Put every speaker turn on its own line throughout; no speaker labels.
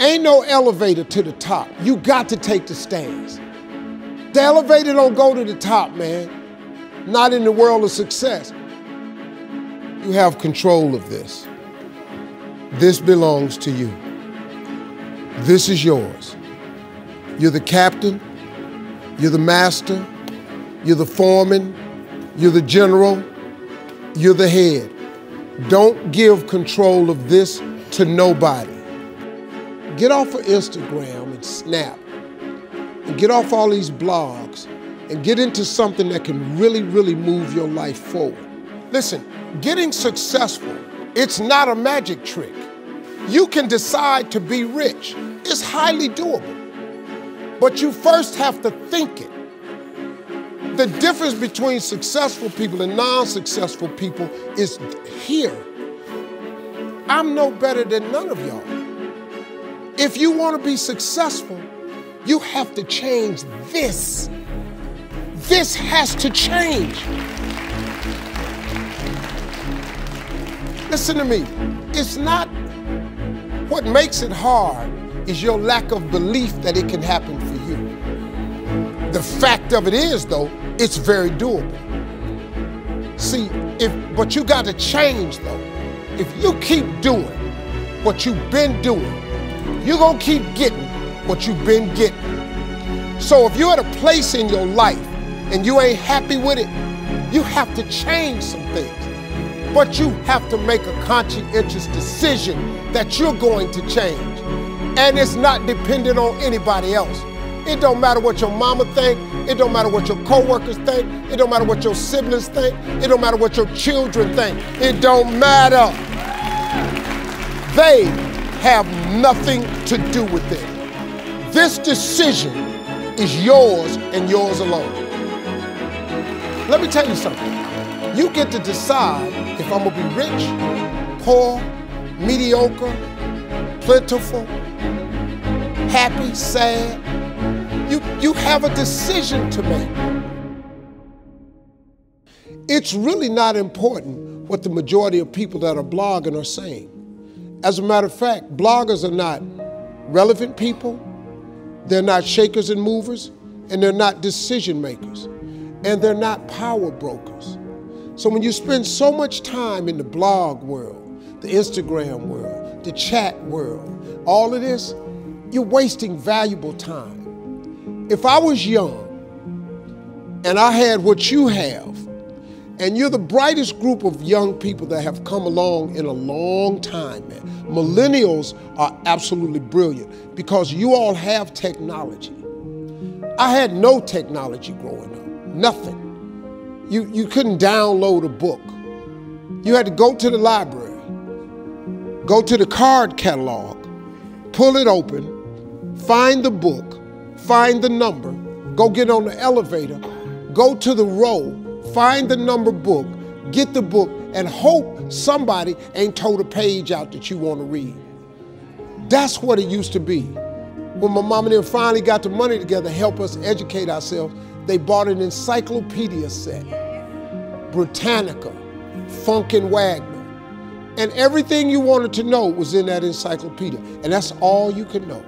Ain't no elevator to the top. You got to take the stairs. The elevator don't go to the top, man. Not in the world of success. You have control of this. This belongs to you. This is yours. You're the captain, you're the master, you're the foreman, you're the general, you're the head. Don't give control of this to nobody. Get off of Instagram and Snap and get off all these blogs and get into something that can really, really move your life forward. Listen, getting successful, it's not a magic trick. You can decide to be rich. It's highly doable. But you first have to think it. The difference between successful people and non-successful people is here. I'm no better than none of y'all. If you want to be successful, you have to change this. This has to change. Listen to me. It's not what makes it hard is your lack of belief that it can happen for you. The fact of it is, though, it's very doable. See, if but you got to change though. If you keep doing what you've been doing, you're gonna keep getting what you've been getting. So if you're at a place in your life and you ain't happy with it, you have to change some things. But you have to make a conscientious decision that you're going to change. And it's not dependent on anybody else. It don't matter what your mama think. It don't matter what your coworkers think. It don't matter what your siblings think. It don't matter what your children think. It don't matter. They have nothing to do with it. This decision is yours and yours alone. Let me tell you something. You get to decide if I'm gonna be rich, poor, mediocre, plentiful, happy, sad. You, you have a decision to make. It's really not important what the majority of people that are blogging are saying. As a matter of fact, bloggers are not relevant people, they're not shakers and movers, and they're not decision makers, and they're not power brokers. So when you spend so much time in the blog world, the Instagram world, the chat world, all of this, you're wasting valuable time. If I was young and I had what you have, and you're the brightest group of young people that have come along in a long time, man. Millennials are absolutely brilliant because you all have technology. I had no technology growing up, nothing. You, you couldn't download a book. You had to go to the library, go to the card catalog, pull it open, find the book, find the number, go get on the elevator, go to the row, find the number book, get the book, and hope somebody ain't told a page out that you want to read. That's what it used to be. When my mom and them finally got the money together to help us educate ourselves, they bought an encyclopedia set, Britannica, Funk and Wagnall. And everything you wanted to know was in that encyclopedia. And that's all you could know.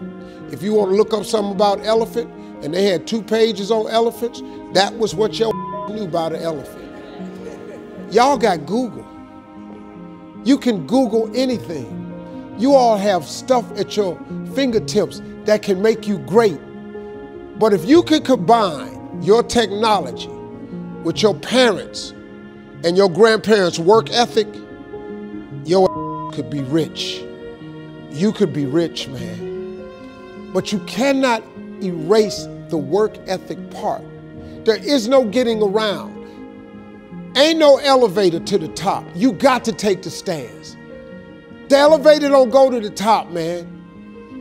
If you want to look up something about elephant, and they had two pages on elephants, that was what your knew about an elephant. Y'all got Google. You can Google anything. You all have stuff at your fingertips that can make you great. But if you could combine your technology with your parents and your grandparents' work ethic, your could be rich. You could be rich, man. But you cannot erase the work ethic part. There is no getting around. Ain't no elevator to the top. You got to take the stairs. The elevator don't go to the top, man.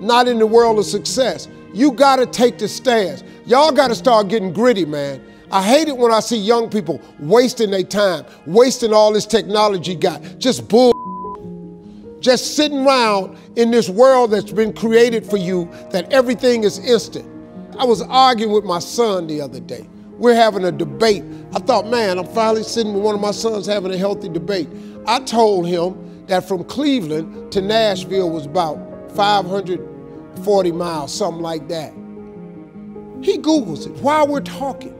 Not in the world of success. You got to take the stairs. Y'all got to start getting gritty, man. I hate it when I see young people wasting their time, wasting all this technology got, just bull, just sitting around in this world that's been created for you that everything is instant. I was arguing with my son the other day. We're having a debate. I thought, man, I'm finally sitting with one of my sons having a healthy debate. I told him that from Cleveland to Nashville was about 540 miles, something like that. He Googles it while we're talking.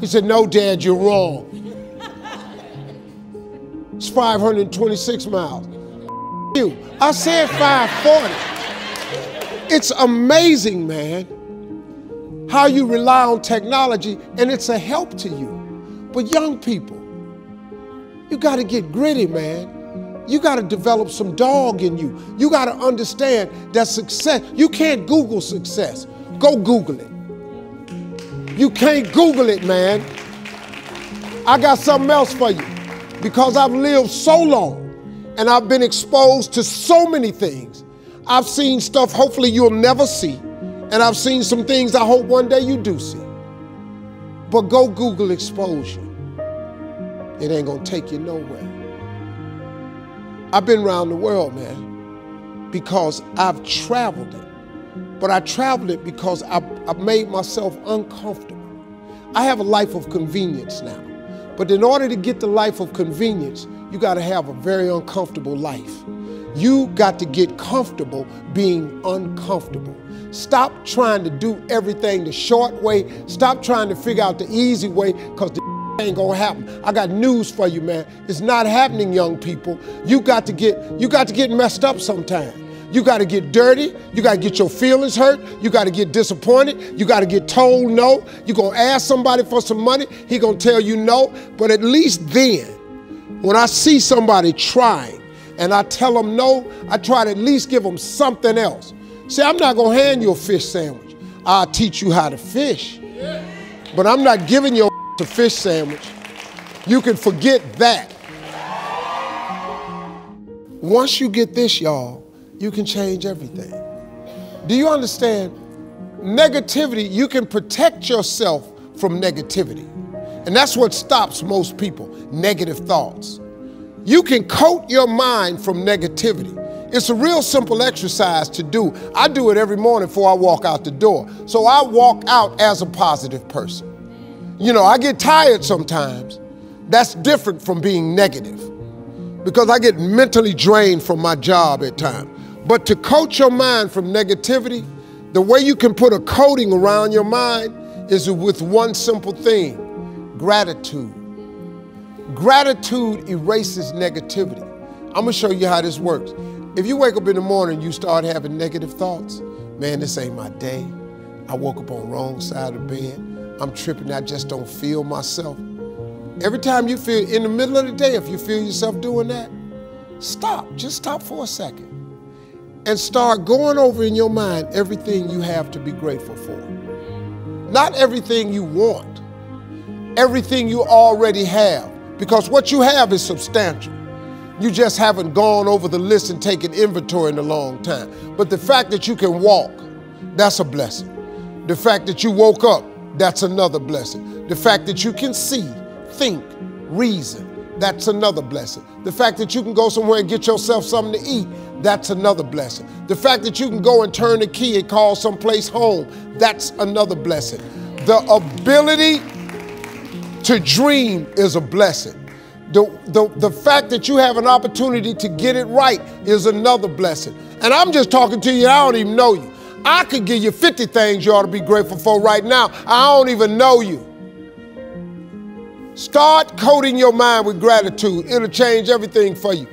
He said, No, Dad, you're wrong. It's 526 miles. You. I said 540. It's amazing, man, how you rely on technology and it's a help to you. But young people, you got to get gritty, man. You got to develop some dog in you. You got to understand that success, you can't Google success. Go Google it. You can't Google it, man. I got something else for you because I've lived so long and I've been exposed to so many things. I've seen stuff hopefully you'll never see, and I've seen some things I hope one day you do see. But go Google exposure. It ain't gonna take you nowhere. I've been around the world, man, because I've traveled it. But I traveled it because I, I made myself uncomfortable. I have a life of convenience now. But in order to get the life of convenience, you got to have a very uncomfortable life. You got to get comfortable being uncomfortable. Stop trying to do everything the short way. Stop trying to figure out the easy way because the ain't gonna happen. I got news for you, man. It's not happening, young people. You got to get you got to get messed up sometime. You got to get dirty. You got to get your feelings hurt. You got to get disappointed. You got to get told no. You're going to ask somebody for some money. He going to tell you no. But at least then, when I see somebody trying and I tell them no, I try to at least give them something else. See, I'm not going to hand you a fish sandwich. I'll teach you how to fish. But I'm not giving you a fish sandwich. You can forget that. Once you get this, y'all, you can change everything. Do you understand? Negativity, you can protect yourself from negativity. And that's what stops most people negative thoughts. You can coat your mind from negativity. It's a real simple exercise to do. I do it every morning before I walk out the door. So I walk out as a positive person. You know, I get tired sometimes. That's different from being negative because I get mentally drained from my job at times. But to coat your mind from negativity, the way you can put a coating around your mind is with one simple thing gratitude. Gratitude erases negativity. I'm gonna show you how this works. If you wake up in the morning, you start having negative thoughts, man, this ain't my day. I woke up on the wrong side of the bed. I'm tripping, I just don't feel myself. Every time you feel in the middle of the day, if you feel yourself doing that, stop. Just stop for a second and start going over in your mind everything you have to be grateful for. Not everything you want, everything you already have, because what you have is substantial. You just haven't gone over the list and taken inventory in a long time. But the fact that you can walk, that's a blessing. The fact that you woke up, that's another blessing. The fact that you can see, think, reason, that's another blessing. The fact that you can go somewhere and get yourself something to eat, that's another blessing. The fact that you can go and turn the key and call someplace home, that's another blessing. The ability to dream is a blessing. The, the, the fact that you have an opportunity to get it right is another blessing. And I'm just talking to you, I don't even know you. I could give you 50 things you ought to be grateful for right now. I don't even know you. Start coating your mind with gratitude. It'll change everything for you.